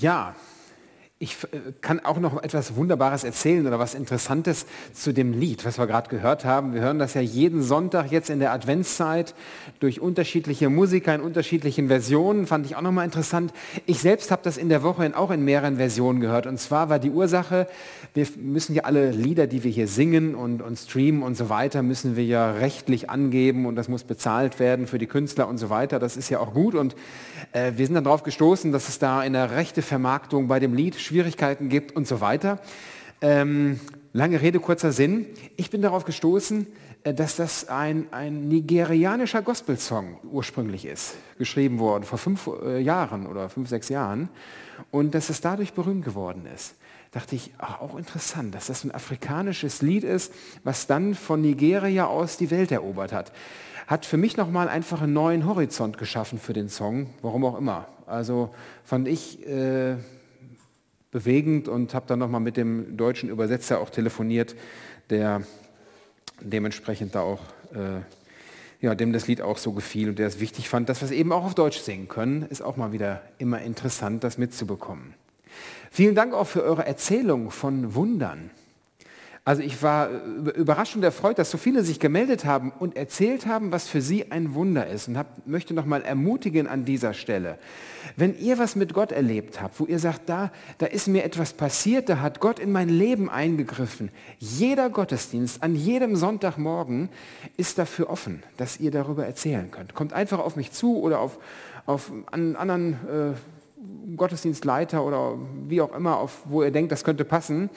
Ja, ich äh, kann auch noch etwas Wunderbares erzählen oder was Interessantes zu dem Lied, was wir gerade gehört haben. Wir hören das ja jeden Sonntag jetzt in der Adventszeit durch unterschiedliche Musiker in unterschiedlichen Versionen. Fand ich auch nochmal interessant. Ich selbst habe das in der Woche auch in mehreren Versionen gehört. Und zwar war die Ursache, wir müssen ja alle Lieder, die wir hier singen und, und streamen und so weiter, müssen wir ja rechtlich angeben und das muss bezahlt werden für die Künstler und so weiter. Das ist ja auch gut. Und äh, wir sind dann darauf gestoßen, dass es da in der rechte Vermarktung bei dem Lied Schwierigkeiten gibt und so weiter. Ähm, lange Rede, kurzer Sinn. Ich bin darauf gestoßen, äh, dass das ein, ein nigerianischer Gospelsong ursprünglich ist, geschrieben worden vor fünf äh, Jahren oder fünf, sechs Jahren und dass es dadurch berühmt geworden ist. Dachte ich, ach, auch interessant, dass das ein afrikanisches Lied ist, was dann von Nigeria aus die Welt erobert hat. Hat für mich nochmal einfach einen neuen Horizont geschaffen für den Song, warum auch immer. Also fand ich äh, bewegend und habe dann nochmal mit dem deutschen Übersetzer auch telefoniert, der dementsprechend da auch, äh, ja, dem das Lied auch so gefiel und der es wichtig fand, dass wir es eben auch auf Deutsch singen können, ist auch mal wieder immer interessant, das mitzubekommen. Vielen Dank auch für eure Erzählung von Wundern. Also ich war überrascht und erfreut, dass so viele sich gemeldet haben und erzählt haben, was für sie ein Wunder ist. Und hab, möchte noch mal ermutigen an dieser Stelle. Wenn ihr was mit Gott erlebt habt, wo ihr sagt, da, da ist mir etwas passiert, da hat Gott in mein Leben eingegriffen. Jeder Gottesdienst an jedem Sonntagmorgen ist dafür offen, dass ihr darüber erzählen könnt. Kommt einfach auf mich zu oder auf, auf an anderen äh, Gottesdienstleiter oder wie auch immer, auf, wo ihr denkt, das könnte passen.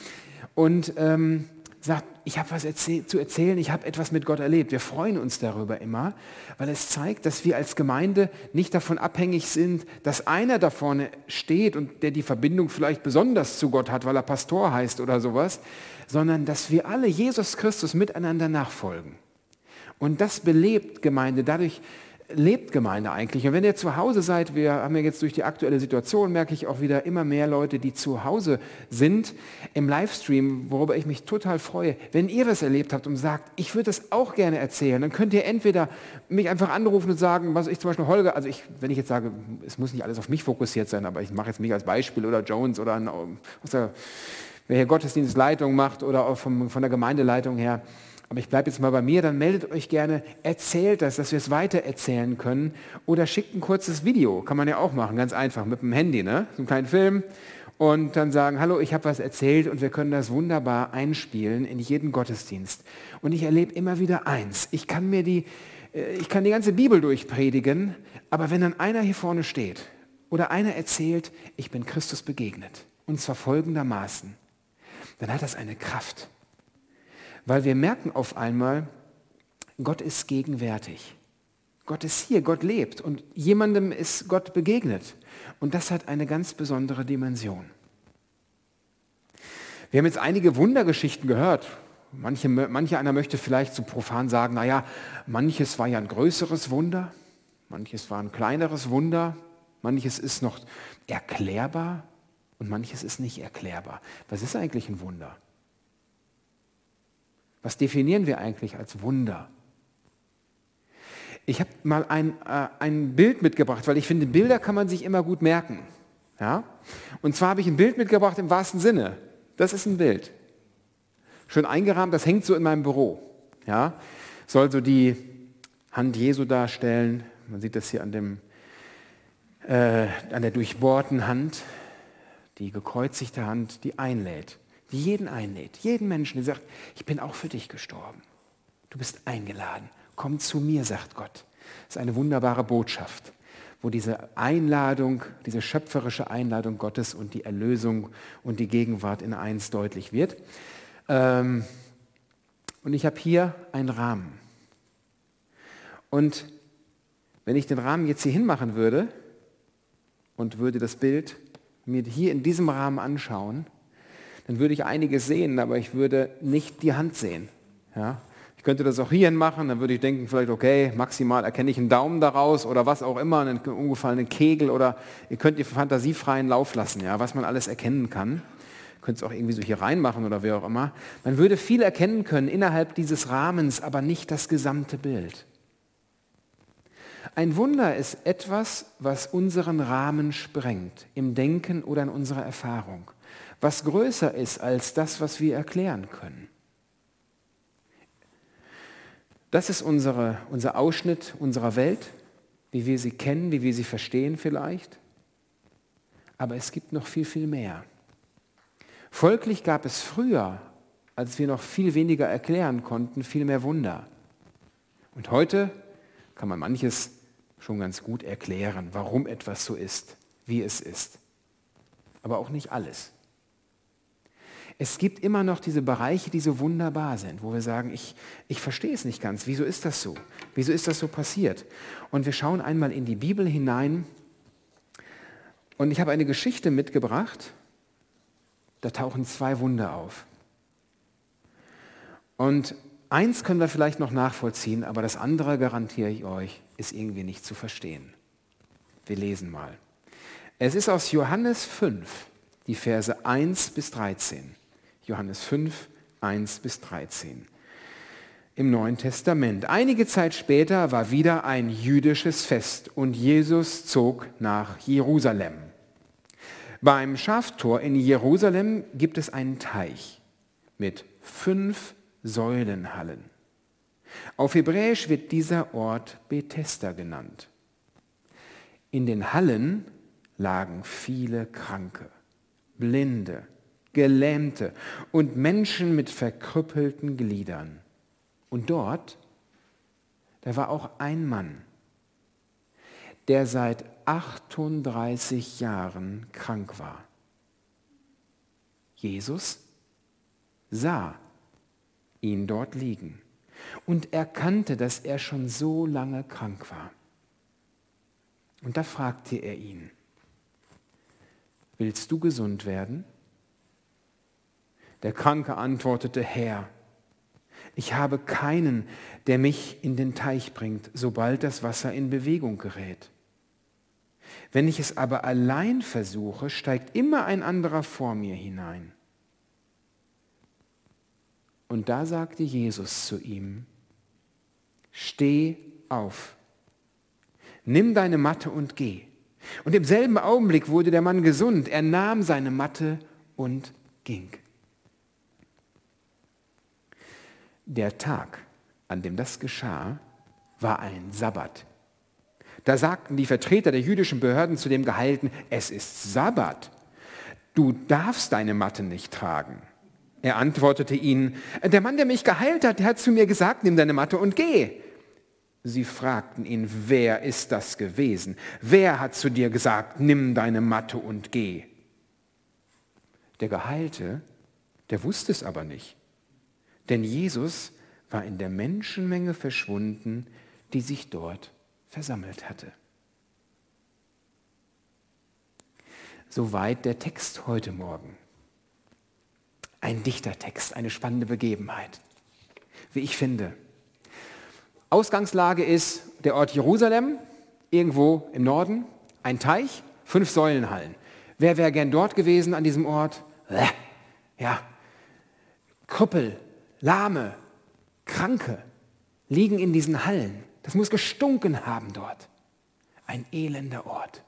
Und ähm, sagt, ich habe was erzähl zu erzählen, ich habe etwas mit Gott erlebt. Wir freuen uns darüber immer, weil es zeigt, dass wir als Gemeinde nicht davon abhängig sind, dass einer da vorne steht und der die Verbindung vielleicht besonders zu Gott hat, weil er Pastor heißt oder sowas, sondern dass wir alle Jesus Christus miteinander nachfolgen. Und das belebt Gemeinde. Dadurch lebt Gemeinde eigentlich? Und wenn ihr zu Hause seid, wir haben ja jetzt durch die aktuelle Situation, merke ich auch wieder immer mehr Leute, die zu Hause sind im Livestream, worüber ich mich total freue. Wenn ihr was erlebt habt und sagt, ich würde das auch gerne erzählen, dann könnt ihr entweder mich einfach anrufen und sagen, was ich zum Beispiel Holger, also ich, wenn ich jetzt sage, es muss nicht alles auf mich fokussiert sein, aber ich mache jetzt mich als Beispiel oder Jones oder aus der, wer hier Gottesdienstleitung macht oder auch vom, von der Gemeindeleitung her, aber ich bleibe jetzt mal bei mir, dann meldet euch gerne, erzählt das, dass wir es weiter erzählen können oder schickt ein kurzes Video, kann man ja auch machen, ganz einfach, mit dem Handy, ne? so einen kleinen Film und dann sagen, hallo, ich habe was erzählt und wir können das wunderbar einspielen in jeden Gottesdienst. Und ich erlebe immer wieder eins, ich kann mir die, äh, ich kann die ganze Bibel durchpredigen, aber wenn dann einer hier vorne steht oder einer erzählt, ich bin Christus begegnet, und zwar folgendermaßen, dann hat das eine Kraft weil wir merken auf einmal, Gott ist gegenwärtig. Gott ist hier, Gott lebt und jemandem ist Gott begegnet. Und das hat eine ganz besondere Dimension. Wir haben jetzt einige Wundergeschichten gehört. Manche, manche einer möchte vielleicht so profan sagen, naja, manches war ja ein größeres Wunder, manches war ein kleineres Wunder, manches ist noch erklärbar und manches ist nicht erklärbar. Was ist eigentlich ein Wunder? Was definieren wir eigentlich als Wunder? Ich habe mal ein, äh, ein Bild mitgebracht, weil ich finde, Bilder kann man sich immer gut merken. Ja? Und zwar habe ich ein Bild mitgebracht im wahrsten Sinne. Das ist ein Bild. Schön eingerahmt, das hängt so in meinem Büro. Ja? Soll so die Hand Jesu darstellen. Man sieht das hier an, dem, äh, an der durchbohrten Hand, die gekreuzigte Hand, die einlädt die jeden einlädt, jeden Menschen, der sagt, ich bin auch für dich gestorben. Du bist eingeladen. Komm zu mir, sagt Gott. Das ist eine wunderbare Botschaft, wo diese Einladung, diese schöpferische Einladung Gottes und die Erlösung und die Gegenwart in eins deutlich wird. Ähm, und ich habe hier einen Rahmen. Und wenn ich den Rahmen jetzt hier hinmachen würde und würde das Bild mir hier in diesem Rahmen anschauen, dann würde ich einiges sehen, aber ich würde nicht die Hand sehen. Ja? Ich könnte das auch hierhin machen, dann würde ich denken, vielleicht, okay, maximal erkenne ich einen Daumen daraus oder was auch immer, einen umgefallenen Kegel oder ihr könnt die fantasiefreien Lauf lassen, ja, was man alles erkennen kann. Ihr könnt es auch irgendwie so hier reinmachen oder wie auch immer. Man würde viel erkennen können innerhalb dieses Rahmens, aber nicht das gesamte Bild. Ein Wunder ist etwas, was unseren Rahmen sprengt, im Denken oder in unserer Erfahrung, was größer ist als das, was wir erklären können. Das ist unsere, unser Ausschnitt unserer Welt, wie wir sie kennen, wie wir sie verstehen vielleicht. Aber es gibt noch viel, viel mehr. Folglich gab es früher, als wir noch viel weniger erklären konnten, viel mehr Wunder. Und heute kann man manches schon ganz gut erklären, warum etwas so ist, wie es ist. Aber auch nicht alles. Es gibt immer noch diese Bereiche, die so wunderbar sind, wo wir sagen, ich, ich verstehe es nicht ganz. Wieso ist das so? Wieso ist das so passiert? Und wir schauen einmal in die Bibel hinein. Und ich habe eine Geschichte mitgebracht. Da tauchen zwei Wunder auf. Und eins können wir vielleicht noch nachvollziehen, aber das andere, garantiere ich euch, ist irgendwie nicht zu verstehen. Wir lesen mal. Es ist aus Johannes 5, die Verse 1 bis 13. Johannes 5, 1 bis 13 im Neuen Testament. Einige Zeit später war wieder ein jüdisches Fest und Jesus zog nach Jerusalem. Beim Schaftor in Jerusalem gibt es einen Teich mit fünf Säulenhallen. Auf Hebräisch wird dieser Ort Bethesda genannt. In den Hallen lagen viele Kranke, Blinde, Gelähmte und Menschen mit verkrüppelten Gliedern. Und dort, da war auch ein Mann, der seit 38 Jahren krank war. Jesus sah ihn dort liegen und erkannte, dass er schon so lange krank war. Und da fragte er ihn, willst du gesund werden? Der Kranke antwortete, Herr, ich habe keinen, der mich in den Teich bringt, sobald das Wasser in Bewegung gerät. Wenn ich es aber allein versuche, steigt immer ein anderer vor mir hinein. Und da sagte Jesus zu ihm, steh auf, nimm deine Matte und geh. Und im selben Augenblick wurde der Mann gesund. Er nahm seine Matte und ging. Der Tag, an dem das geschah, war ein Sabbat. Da sagten die Vertreter der jüdischen Behörden zu dem Geheilten, es ist Sabbat. Du darfst deine Matte nicht tragen. Er antwortete ihnen, der Mann, der mich geheilt hat, der hat zu mir gesagt, nimm deine Matte und geh. Sie fragten ihn, wer ist das gewesen? Wer hat zu dir gesagt, nimm deine Matte und geh? Der Geheilte, der wusste es aber nicht. Denn Jesus war in der Menschenmenge verschwunden, die sich dort versammelt hatte. Soweit der Text heute Morgen. Ein Dichtertext, eine spannende Begebenheit, wie ich finde. Ausgangslage ist der Ort Jerusalem, irgendwo im Norden, ein Teich, fünf Säulenhallen. Wer wäre gern dort gewesen an diesem Ort? Ja, Krüppel, Lahme, Kranke liegen in diesen Hallen. Das muss gestunken haben dort. Ein elender Ort.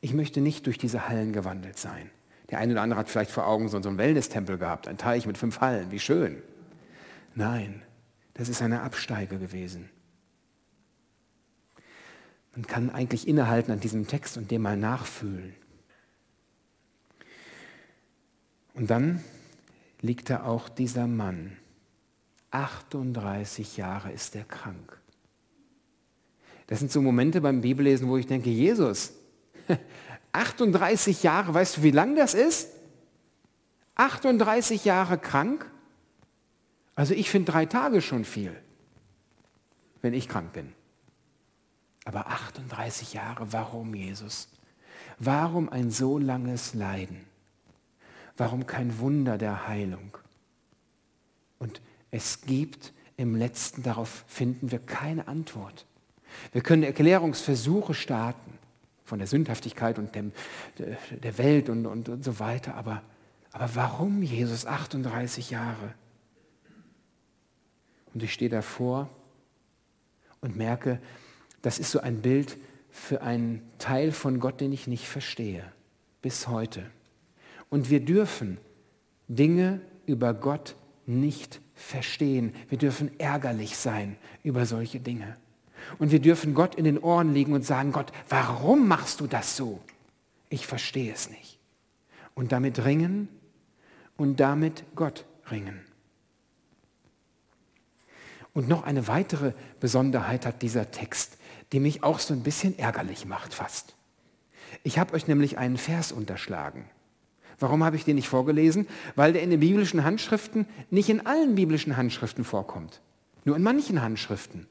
Ich möchte nicht durch diese Hallen gewandelt sein. Der eine oder andere hat vielleicht vor Augen so einen Wellness-Tempel gehabt, ein Teich mit fünf Hallen, wie schön. Nein, das ist eine Absteige gewesen. Man kann eigentlich innehalten an diesem Text und dem mal nachfühlen. Und dann liegt da auch dieser Mann. 38 Jahre ist er krank. Das sind so Momente beim Bibellesen, wo ich denke, Jesus, 38 Jahre, weißt du, wie lang das ist? 38 Jahre krank? Also ich finde drei Tage schon viel, wenn ich krank bin. Aber 38 Jahre, warum Jesus? Warum ein so langes Leiden? Warum kein Wunder der Heilung? Und es gibt im letzten, darauf finden wir keine Antwort. Wir können Erklärungsversuche starten von der Sündhaftigkeit und dem, der Welt und, und, und so weiter. Aber, aber warum Jesus 38 Jahre? Und ich stehe davor und merke, das ist so ein Bild für einen Teil von Gott, den ich nicht verstehe, bis heute. Und wir dürfen Dinge über Gott nicht verstehen. Wir dürfen ärgerlich sein über solche Dinge. Und wir dürfen Gott in den Ohren liegen und sagen, Gott, warum machst du das so? Ich verstehe es nicht. Und damit ringen und damit Gott ringen. Und noch eine weitere Besonderheit hat dieser Text, die mich auch so ein bisschen ärgerlich macht fast. Ich habe euch nämlich einen Vers unterschlagen. Warum habe ich den nicht vorgelesen? Weil der in den biblischen Handschriften nicht in allen biblischen Handschriften vorkommt. Nur in manchen Handschriften.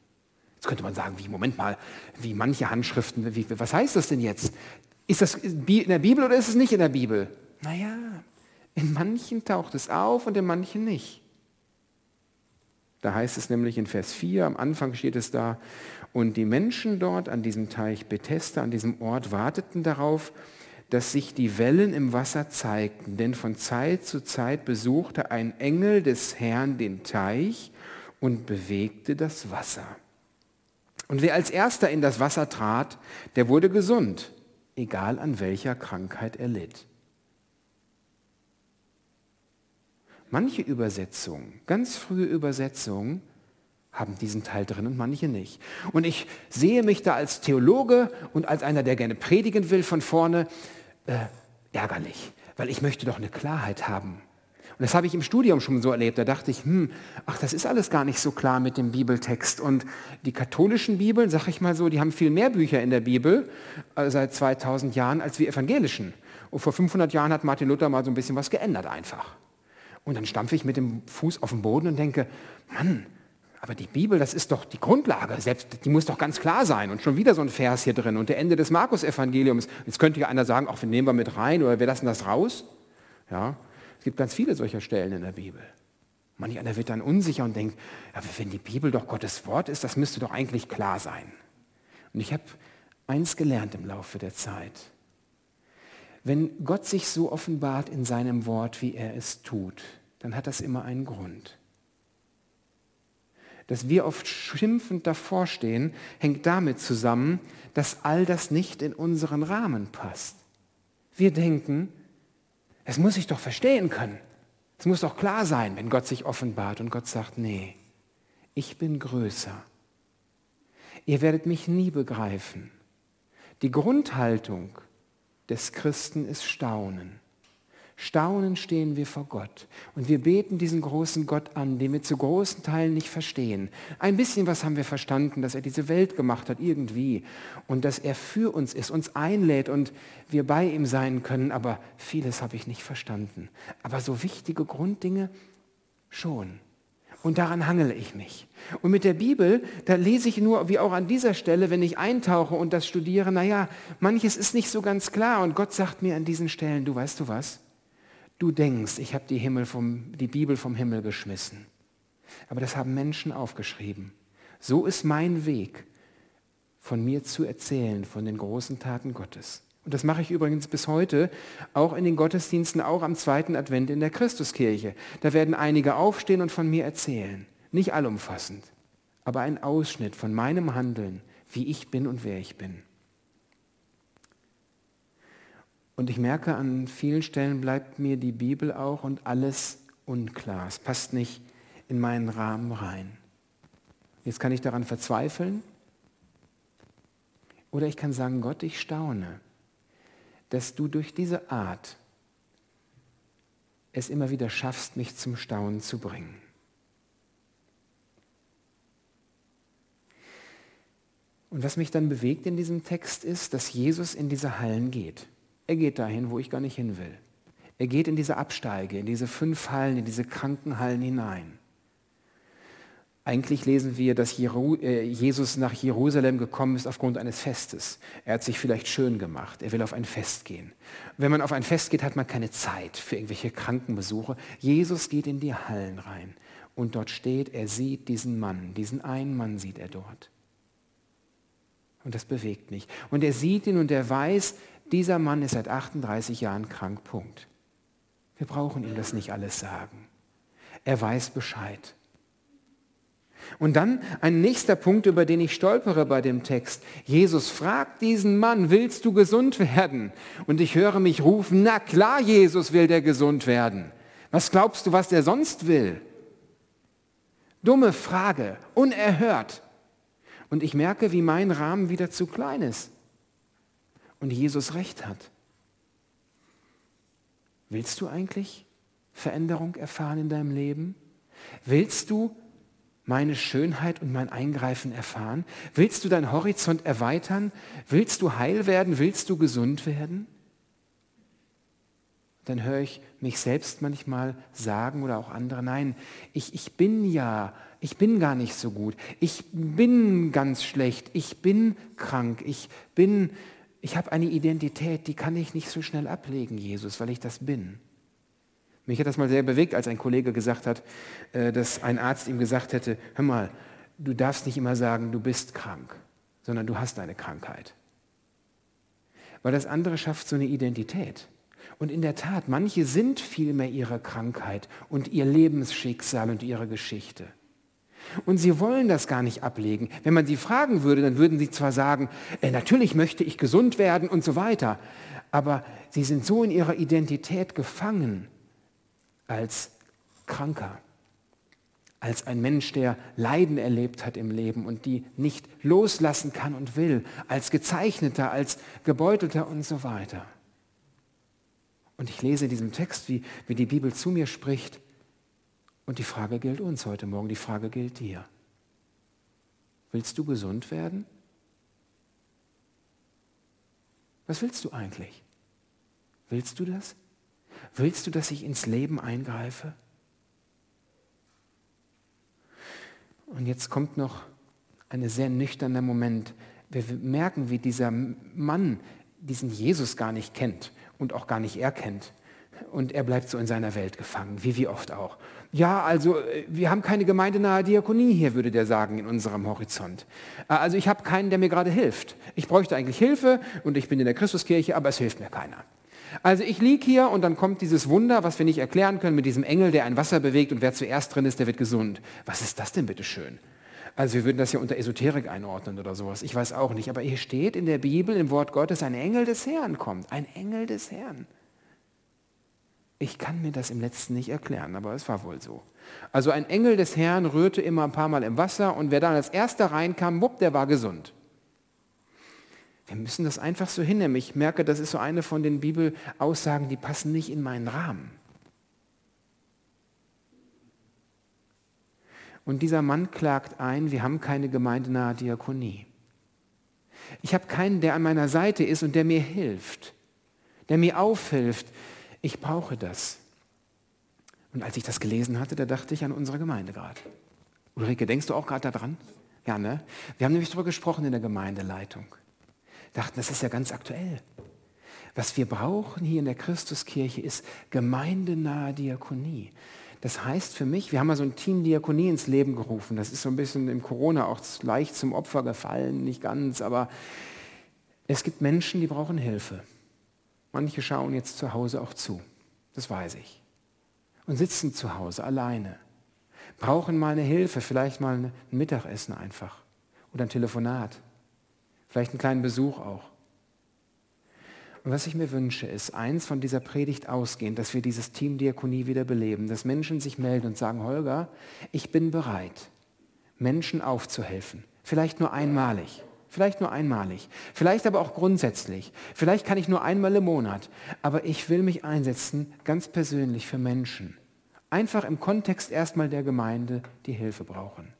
Jetzt könnte man sagen, wie, Moment mal, wie manche Handschriften, wie, was heißt das denn jetzt? Ist das in der Bibel oder ist es nicht in der Bibel? Naja, in manchen taucht es auf und in manchen nicht. Da heißt es nämlich in Vers 4, am Anfang steht es da, und die Menschen dort an diesem Teich Bethesda, an diesem Ort, warteten darauf, dass sich die Wellen im Wasser zeigten, denn von Zeit zu Zeit besuchte ein Engel des Herrn den Teich und bewegte das Wasser. Und wer als erster in das Wasser trat, der wurde gesund, egal an welcher Krankheit er litt. Manche Übersetzungen, ganz frühe Übersetzungen, haben diesen Teil drin und manche nicht. Und ich sehe mich da als Theologe und als einer, der gerne predigen will von vorne, äh, ärgerlich, weil ich möchte doch eine Klarheit haben. Und das habe ich im Studium schon so erlebt. Da dachte ich, hm, ach, das ist alles gar nicht so klar mit dem Bibeltext. Und die katholischen Bibeln, sag ich mal so, die haben viel mehr Bücher in der Bibel äh, seit 2000 Jahren als wir evangelischen. Und vor 500 Jahren hat Martin Luther mal so ein bisschen was geändert einfach. Und dann stampfe ich mit dem Fuß auf den Boden und denke, Mann, aber die Bibel, das ist doch die Grundlage, selbst, die muss doch ganz klar sein. Und schon wieder so ein Vers hier drin und der Ende des Markus-Evangeliums. Jetzt könnte ja einer sagen, auch wir nehmen wir mit rein oder wir lassen das raus. Ja, es gibt ganz viele solcher Stellen in der Bibel. Manch einer wird dann unsicher und denkt, ja, wenn die Bibel doch Gottes Wort ist, das müsste doch eigentlich klar sein. Und ich habe eins gelernt im Laufe der Zeit. Wenn Gott sich so offenbart in seinem Wort, wie er es tut, dann hat das immer einen Grund. Dass wir oft schimpfend davor stehen, hängt damit zusammen, dass all das nicht in unseren Rahmen passt. Wir denken, es muss sich doch verstehen können. Es muss doch klar sein, wenn Gott sich offenbart und Gott sagt, nee, ich bin größer. Ihr werdet mich nie begreifen. Die Grundhaltung des Christen ist Staunen. Staunen stehen wir vor Gott und wir beten diesen großen Gott an, den wir zu großen Teilen nicht verstehen. Ein bisschen was haben wir verstanden, dass er diese Welt gemacht hat irgendwie und dass er für uns ist, uns einlädt und wir bei ihm sein können, aber vieles habe ich nicht verstanden. Aber so wichtige Grunddinge schon. Und daran hangele ich mich. Und mit der Bibel, da lese ich nur, wie auch an dieser Stelle, wenn ich eintauche und das studiere, naja, manches ist nicht so ganz klar. Und Gott sagt mir an diesen Stellen, du weißt du was? Du denkst, ich habe die, die Bibel vom Himmel geschmissen. Aber das haben Menschen aufgeschrieben. So ist mein Weg, von mir zu erzählen, von den großen Taten Gottes. Und das mache ich übrigens bis heute, auch in den Gottesdiensten, auch am zweiten Advent in der Christuskirche. Da werden einige aufstehen und von mir erzählen. Nicht allumfassend, aber ein Ausschnitt von meinem Handeln, wie ich bin und wer ich bin. Und ich merke, an vielen Stellen bleibt mir die Bibel auch und alles unklar. Es passt nicht in meinen Rahmen rein. Jetzt kann ich daran verzweifeln oder ich kann sagen, Gott, ich staune dass du durch diese Art es immer wieder schaffst, mich zum Staunen zu bringen. Und was mich dann bewegt in diesem Text ist, dass Jesus in diese Hallen geht. Er geht dahin, wo ich gar nicht hin will. Er geht in diese Absteige, in diese fünf Hallen, in diese Krankenhallen hinein. Eigentlich lesen wir, dass äh, Jesus nach Jerusalem gekommen ist aufgrund eines Festes. Er hat sich vielleicht schön gemacht. Er will auf ein Fest gehen. Wenn man auf ein Fest geht, hat man keine Zeit für irgendwelche Krankenbesuche. Jesus geht in die Hallen rein. Und dort steht, er sieht diesen Mann. Diesen einen Mann sieht er dort. Und das bewegt mich. Und er sieht ihn und er weiß, dieser Mann ist seit 38 Jahren krank. Punkt. Wir brauchen ihm das nicht alles sagen. Er weiß Bescheid. Und dann ein nächster Punkt, über den ich stolpere bei dem Text. Jesus fragt diesen Mann, willst du gesund werden? Und ich höre mich rufen, na klar, Jesus will der gesund werden. Was glaubst du, was der sonst will? Dumme Frage, unerhört. Und ich merke, wie mein Rahmen wieder zu klein ist. Und Jesus recht hat. Willst du eigentlich Veränderung erfahren in deinem Leben? Willst du meine Schönheit und mein Eingreifen erfahren? Willst du deinen Horizont erweitern? Willst du heil werden? Willst du gesund werden? Dann höre ich mich selbst manchmal sagen oder auch andere, nein, ich, ich bin ja, ich bin gar nicht so gut, ich bin ganz schlecht, ich bin krank, ich bin, ich habe eine Identität, die kann ich nicht so schnell ablegen, Jesus, weil ich das bin. Mich hat das mal sehr bewegt, als ein Kollege gesagt hat, äh, dass ein Arzt ihm gesagt hätte, hör mal, du darfst nicht immer sagen, du bist krank, sondern du hast eine Krankheit. Weil das andere schafft so eine Identität. Und in der Tat, manche sind vielmehr ihre Krankheit und ihr Lebensschicksal und ihre Geschichte. Und sie wollen das gar nicht ablegen. Wenn man sie fragen würde, dann würden sie zwar sagen, äh, natürlich möchte ich gesund werden und so weiter, aber sie sind so in ihrer Identität gefangen, als Kranker, als ein Mensch, der Leiden erlebt hat im Leben und die nicht loslassen kann und will, als gezeichneter, als gebeutelter und so weiter. Und ich lese in diesem Text, wie, wie die Bibel zu mir spricht, und die Frage gilt uns heute Morgen, die Frage gilt dir. Willst du gesund werden? Was willst du eigentlich? Willst du das? Willst du, dass ich ins Leben eingreife? Und jetzt kommt noch ein sehr nüchterner Moment. Wir merken, wie dieser Mann diesen Jesus gar nicht kennt und auch gar nicht erkennt. Und er bleibt so in seiner Welt gefangen, wie wir oft auch. Ja, also äh, wir haben keine gemeindenahe Diakonie hier, würde der sagen, in unserem Horizont. Äh, also ich habe keinen, der mir gerade hilft. Ich bräuchte eigentlich Hilfe und ich bin in der Christuskirche, aber es hilft mir keiner. Also ich liege hier und dann kommt dieses Wunder, was wir nicht erklären können, mit diesem Engel, der ein Wasser bewegt und wer zuerst drin ist, der wird gesund. Was ist das denn bitte schön? Also wir würden das ja unter Esoterik einordnen oder sowas. Ich weiß auch nicht. Aber hier steht in der Bibel, im Wort Gottes, ein Engel des Herrn kommt. Ein Engel des Herrn. Ich kann mir das im letzten nicht erklären, aber es war wohl so. Also ein Engel des Herrn rührte immer ein paar Mal im Wasser und wer dann als erster reinkam, wupp, der war gesund. Wir müssen das einfach so hinnehmen. Ich merke, das ist so eine von den Bibelaussagen, die passen nicht in meinen Rahmen. Und dieser Mann klagt ein, wir haben keine gemeindenahe Diakonie. Ich habe keinen, der an meiner Seite ist und der mir hilft, der mir aufhilft. Ich brauche das. Und als ich das gelesen hatte, da dachte ich an unsere Gemeinde gerade. Ulrike, denkst du auch gerade daran? Ja, ne? Wir haben nämlich darüber gesprochen in der Gemeindeleitung dachten, das ist ja ganz aktuell. Was wir brauchen hier in der Christuskirche ist gemeindenahe Diakonie. Das heißt für mich, wir haben mal so ein Team Diakonie ins Leben gerufen. Das ist so ein bisschen im Corona auch leicht zum Opfer gefallen, nicht ganz, aber es gibt Menschen, die brauchen Hilfe. Manche schauen jetzt zu Hause auch zu, das weiß ich. Und sitzen zu Hause alleine, brauchen mal eine Hilfe, vielleicht mal ein Mittagessen einfach oder ein Telefonat Vielleicht einen kleinen Besuch auch. Und was ich mir wünsche, ist eins von dieser Predigt ausgehend, dass wir dieses Team Diakonie wieder beleben, dass Menschen sich melden und sagen, Holger, ich bin bereit, Menschen aufzuhelfen. Vielleicht nur einmalig, vielleicht nur einmalig, vielleicht aber auch grundsätzlich. Vielleicht kann ich nur einmal im Monat, aber ich will mich einsetzen, ganz persönlich für Menschen. Einfach im Kontext erstmal der Gemeinde, die Hilfe brauchen.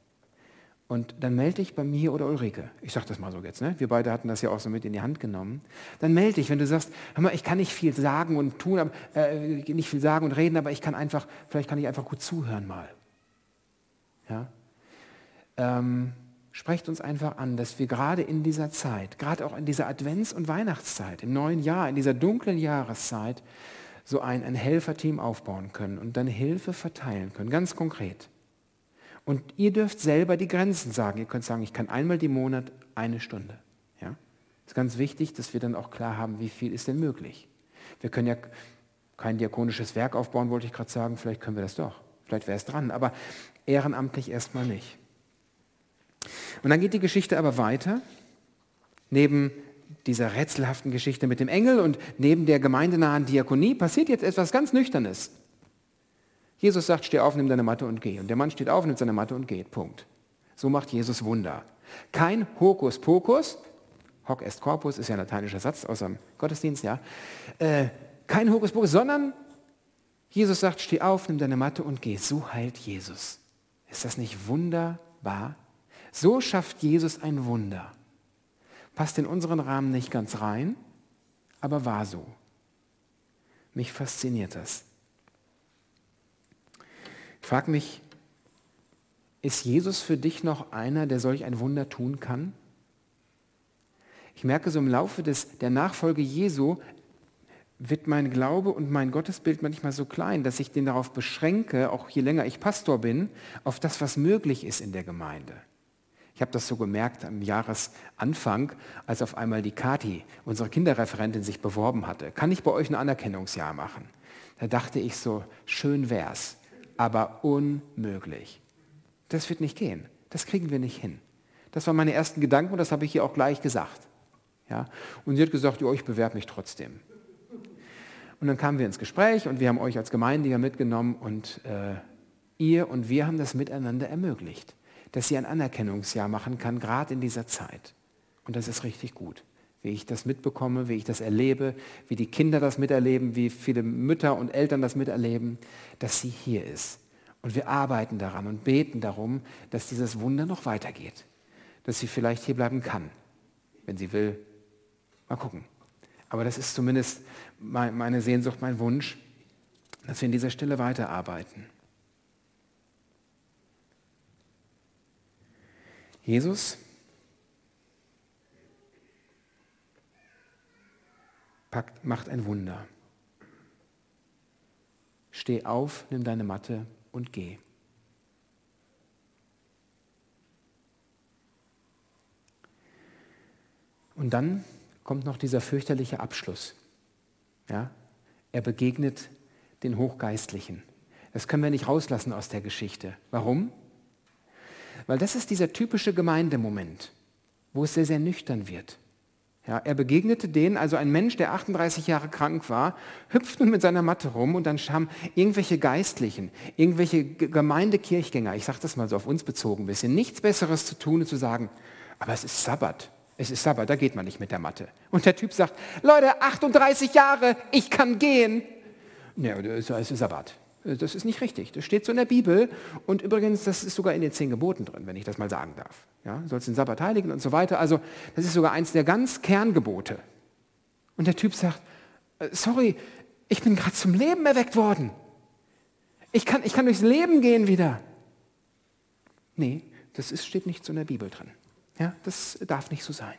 Und dann melde dich bei mir oder Ulrike. Ich sage das mal so jetzt. Ne? Wir beide hatten das ja auch so mit in die Hand genommen. Dann melde dich, wenn du sagst, hör mal, ich kann nicht viel sagen und tun, aber, äh, nicht viel sagen und reden, aber ich kann einfach, vielleicht kann ich einfach gut zuhören mal. Ja? Ähm, sprecht uns einfach an, dass wir gerade in dieser Zeit, gerade auch in dieser Advents- und Weihnachtszeit, im neuen Jahr, in dieser dunklen Jahreszeit, so ein, ein Helferteam aufbauen können und dann Hilfe verteilen können, ganz konkret. Und ihr dürft selber die Grenzen sagen. Ihr könnt sagen, ich kann einmal im Monat eine Stunde. Ja? Ist ganz wichtig, dass wir dann auch klar haben, wie viel ist denn möglich. Wir können ja kein diakonisches Werk aufbauen, wollte ich gerade sagen. Vielleicht können wir das doch. Vielleicht wäre es dran. Aber ehrenamtlich erstmal nicht. Und dann geht die Geschichte aber weiter. Neben dieser rätselhaften Geschichte mit dem Engel und neben der gemeindenahen Diakonie passiert jetzt etwas ganz Nüchternes. Jesus sagt, steh auf, nimm deine Matte und geh. Und der Mann steht auf, nimmt seine Matte und geht. Punkt. So macht Jesus Wunder. Kein Hokuspokus, hoc est corpus ist ja ein lateinischer Satz aus dem Gottesdienst, ja. Äh, kein Hokuspokus, sondern Jesus sagt, steh auf, nimm deine Matte und geh. So heilt Jesus. Ist das nicht wunderbar? So schafft Jesus ein Wunder. Passt in unseren Rahmen nicht ganz rein, aber war so. Mich fasziniert das. Ich frage mich, ist Jesus für dich noch einer, der solch ein Wunder tun kann? Ich merke so im Laufe des, der Nachfolge Jesu wird mein Glaube und mein Gottesbild manchmal so klein, dass ich den darauf beschränke, auch je länger ich Pastor bin, auf das, was möglich ist in der Gemeinde. Ich habe das so gemerkt am Jahresanfang, als auf einmal die Kati, unsere Kinderreferentin, sich beworben hatte. Kann ich bei euch ein Anerkennungsjahr machen? Da dachte ich so, schön wär's, aber unmöglich. Das wird nicht gehen. Das kriegen wir nicht hin. Das waren meine ersten Gedanken und das habe ich hier auch gleich gesagt. Ja? Und sie hat gesagt, ja, ich bewerbe mich trotzdem. Und dann kamen wir ins Gespräch und wir haben euch als Gemeinde mitgenommen und äh, ihr und wir haben das miteinander ermöglicht dass sie ein Anerkennungsjahr machen kann, gerade in dieser Zeit. Und das ist richtig gut, wie ich das mitbekomme, wie ich das erlebe, wie die Kinder das miterleben, wie viele Mütter und Eltern das miterleben, dass sie hier ist. Und wir arbeiten daran und beten darum, dass dieses Wunder noch weitergeht, dass sie vielleicht hier bleiben kann, wenn sie will. Mal gucken. Aber das ist zumindest meine Sehnsucht, mein Wunsch, dass wir in dieser Stelle weiterarbeiten. Jesus packt, macht ein Wunder. Steh auf, nimm deine Matte und geh. Und dann kommt noch dieser fürchterliche Abschluss. Ja? Er begegnet den Hochgeistlichen. Das können wir nicht rauslassen aus der Geschichte. Warum? Weil das ist dieser typische Gemeindemoment, wo es sehr, sehr nüchtern wird. Ja, er begegnete denen, also ein Mensch, der 38 Jahre krank war, hüpft nun mit seiner Matte rum und dann haben irgendwelche Geistlichen, irgendwelche Gemeindekirchgänger, ich sage das mal so auf uns bezogen ein bisschen, nichts Besseres zu tun und zu sagen, aber es ist Sabbat, es ist Sabbat, da geht man nicht mit der Matte. Und der Typ sagt, Leute, 38 Jahre, ich kann gehen. Ja, es ist Sabbat. Das ist nicht richtig. Das steht so in der Bibel. Und übrigens, das ist sogar in den zehn Geboten drin, wenn ich das mal sagen darf. Ja, du sollst den Sabbat heiligen und so weiter. Also, das ist sogar eins der ganz Kerngebote. Und der Typ sagt, äh, sorry, ich bin gerade zum Leben erweckt worden. Ich kann, ich kann durchs Leben gehen wieder. Nee, das ist, steht nicht so in der Bibel drin. Ja, das darf nicht so sein.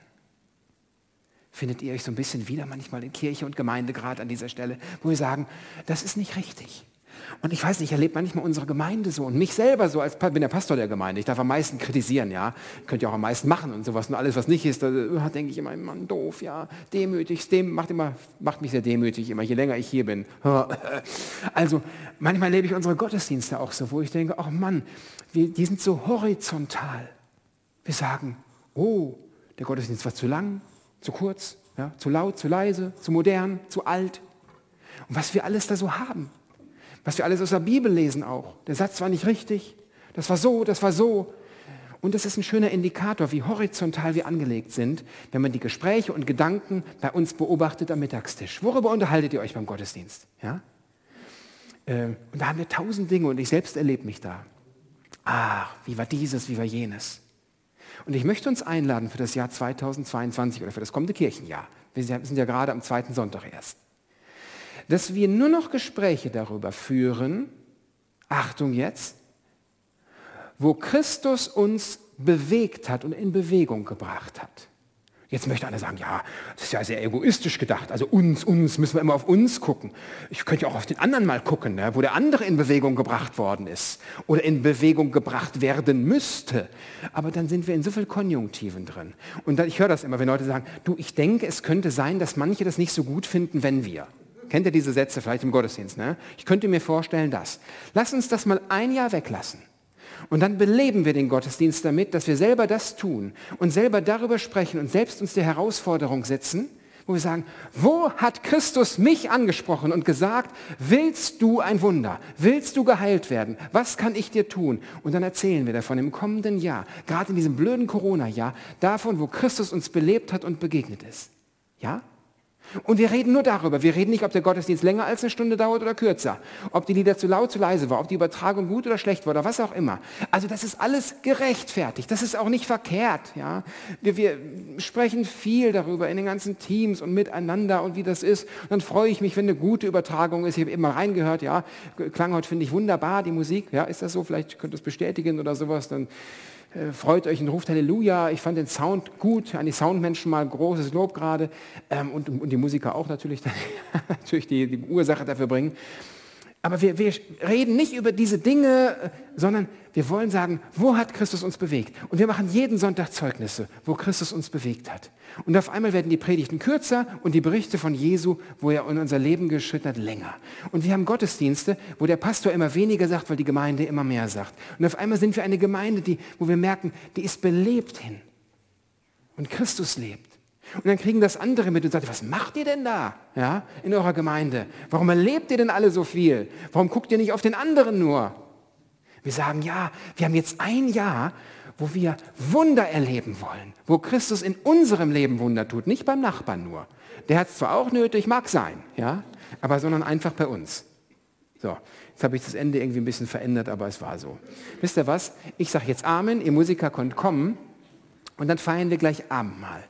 Findet ihr euch so ein bisschen wieder manchmal in Kirche und Gemeinde gerade an dieser Stelle, wo wir sagen, das ist nicht richtig. Und ich weiß nicht, ich erlebe manchmal unsere Gemeinde so und mich selber so, als bin der Pastor der Gemeinde. Ich darf am meisten kritisieren, ja. Könnt ihr auch am meisten machen und sowas. Und alles, was nicht ist, da äh, denke ich immer, Mann, doof, ja. Demütig, dem, macht, immer, macht mich sehr demütig, immer je länger ich hier bin. Also, manchmal erlebe ich unsere Gottesdienste auch so, wo ich denke, ach Mann, wir, die sind so horizontal. Wir sagen, oh, der Gottesdienst war zu lang, zu kurz, ja, zu laut, zu leise, zu modern, zu alt. Und was wir alles da so haben was wir alles aus der Bibel lesen auch. Der Satz war nicht richtig, das war so, das war so. Und das ist ein schöner Indikator, wie horizontal wir angelegt sind, wenn man die Gespräche und Gedanken bei uns beobachtet am Mittagstisch. Worüber unterhaltet ihr euch beim Gottesdienst? Ja? Ähm, und da haben wir tausend Dinge und ich selbst erlebe mich da. Ach, wie war dieses, wie war jenes? Und ich möchte uns einladen für das Jahr 2022 oder für das kommende Kirchenjahr. Wir sind ja gerade am zweiten Sonntag erst dass wir nur noch Gespräche darüber führen, Achtung jetzt, wo Christus uns bewegt hat und in Bewegung gebracht hat. Jetzt möchte einer sagen, ja, das ist ja sehr egoistisch gedacht. Also uns, uns, müssen wir immer auf uns gucken. Ich könnte ja auch auf den anderen mal gucken, ne, wo der andere in Bewegung gebracht worden ist oder in Bewegung gebracht werden müsste. Aber dann sind wir in so viel Konjunktiven drin. Und dann, ich höre das immer, wenn Leute sagen, du, ich denke, es könnte sein, dass manche das nicht so gut finden, wenn wir. Kennt ihr diese Sätze vielleicht im Gottesdienst? Ne? Ich könnte mir vorstellen, dass. Lass uns das mal ein Jahr weglassen Und dann beleben wir den Gottesdienst damit, dass wir selber das tun und selber darüber sprechen und selbst uns der Herausforderung setzen, wo wir sagen, wo hat Christus mich angesprochen und gesagt, willst du ein Wunder? Willst du geheilt werden? Was kann ich dir tun? Und dann erzählen wir davon im kommenden Jahr, gerade in diesem blöden Corona-Jahr, davon, wo Christus uns belebt hat und begegnet ist. Ja? Und wir reden nur darüber. Wir reden nicht, ob der Gottesdienst länger als eine Stunde dauert oder kürzer. Ob die Lieder zu laut, zu leise war, ob die Übertragung gut oder schlecht war oder was auch immer. Also das ist alles gerechtfertigt. Das ist auch nicht verkehrt. Ja? Wir, wir sprechen viel darüber in den ganzen Teams und miteinander und wie das ist. Und dann freue ich mich, wenn eine gute Übertragung ist. Ich habe immer reingehört, ja, klang heute, finde ich, wunderbar, die Musik. Ja, ist das so? Vielleicht könnt ihr es bestätigen oder sowas. Dann freut euch und ruft Halleluja. Ich fand den Sound gut, an die Soundmenschen mal großes Lob gerade ähm, und, und, die Musiker auch natürlich, natürlich die, die Ursache dafür bringen. Aber wir, wir, reden nicht über diese Dinge, äh, sondern wir wollen sagen, wo hat Christus uns bewegt? Und wir machen jeden Sonntag Zeugnisse, wo Christus uns bewegt hat. Und auf einmal werden die Predigten kürzer und die Berichte von Jesu, wo er in unser Leben geschritten hat, länger. Und wir haben Gottesdienste, wo der Pastor immer weniger sagt, weil die Gemeinde immer mehr sagt. Und auf einmal sind wir eine Gemeinde, die, wo wir merken, die ist belebt hin. Und Christus lebt. Und dann kriegen das andere mit und sagen, was macht ihr denn da ja, in eurer Gemeinde? Warum erlebt ihr denn alle so viel? Warum guckt ihr nicht auf den anderen nur? Wir sagen, ja, wir haben jetzt ein Jahr, wo wir Wunder erleben wollen, wo Christus in unserem Leben Wunder tut, nicht beim Nachbarn nur. Der hat es zwar auch nötig, mag sein, ja, aber sondern einfach bei uns. So, jetzt habe ich das Ende irgendwie ein bisschen verändert, aber es war so. Wisst ihr was? Ich sage jetzt Amen, ihr Musiker könnt kommen und dann feiern wir gleich Abendmahl.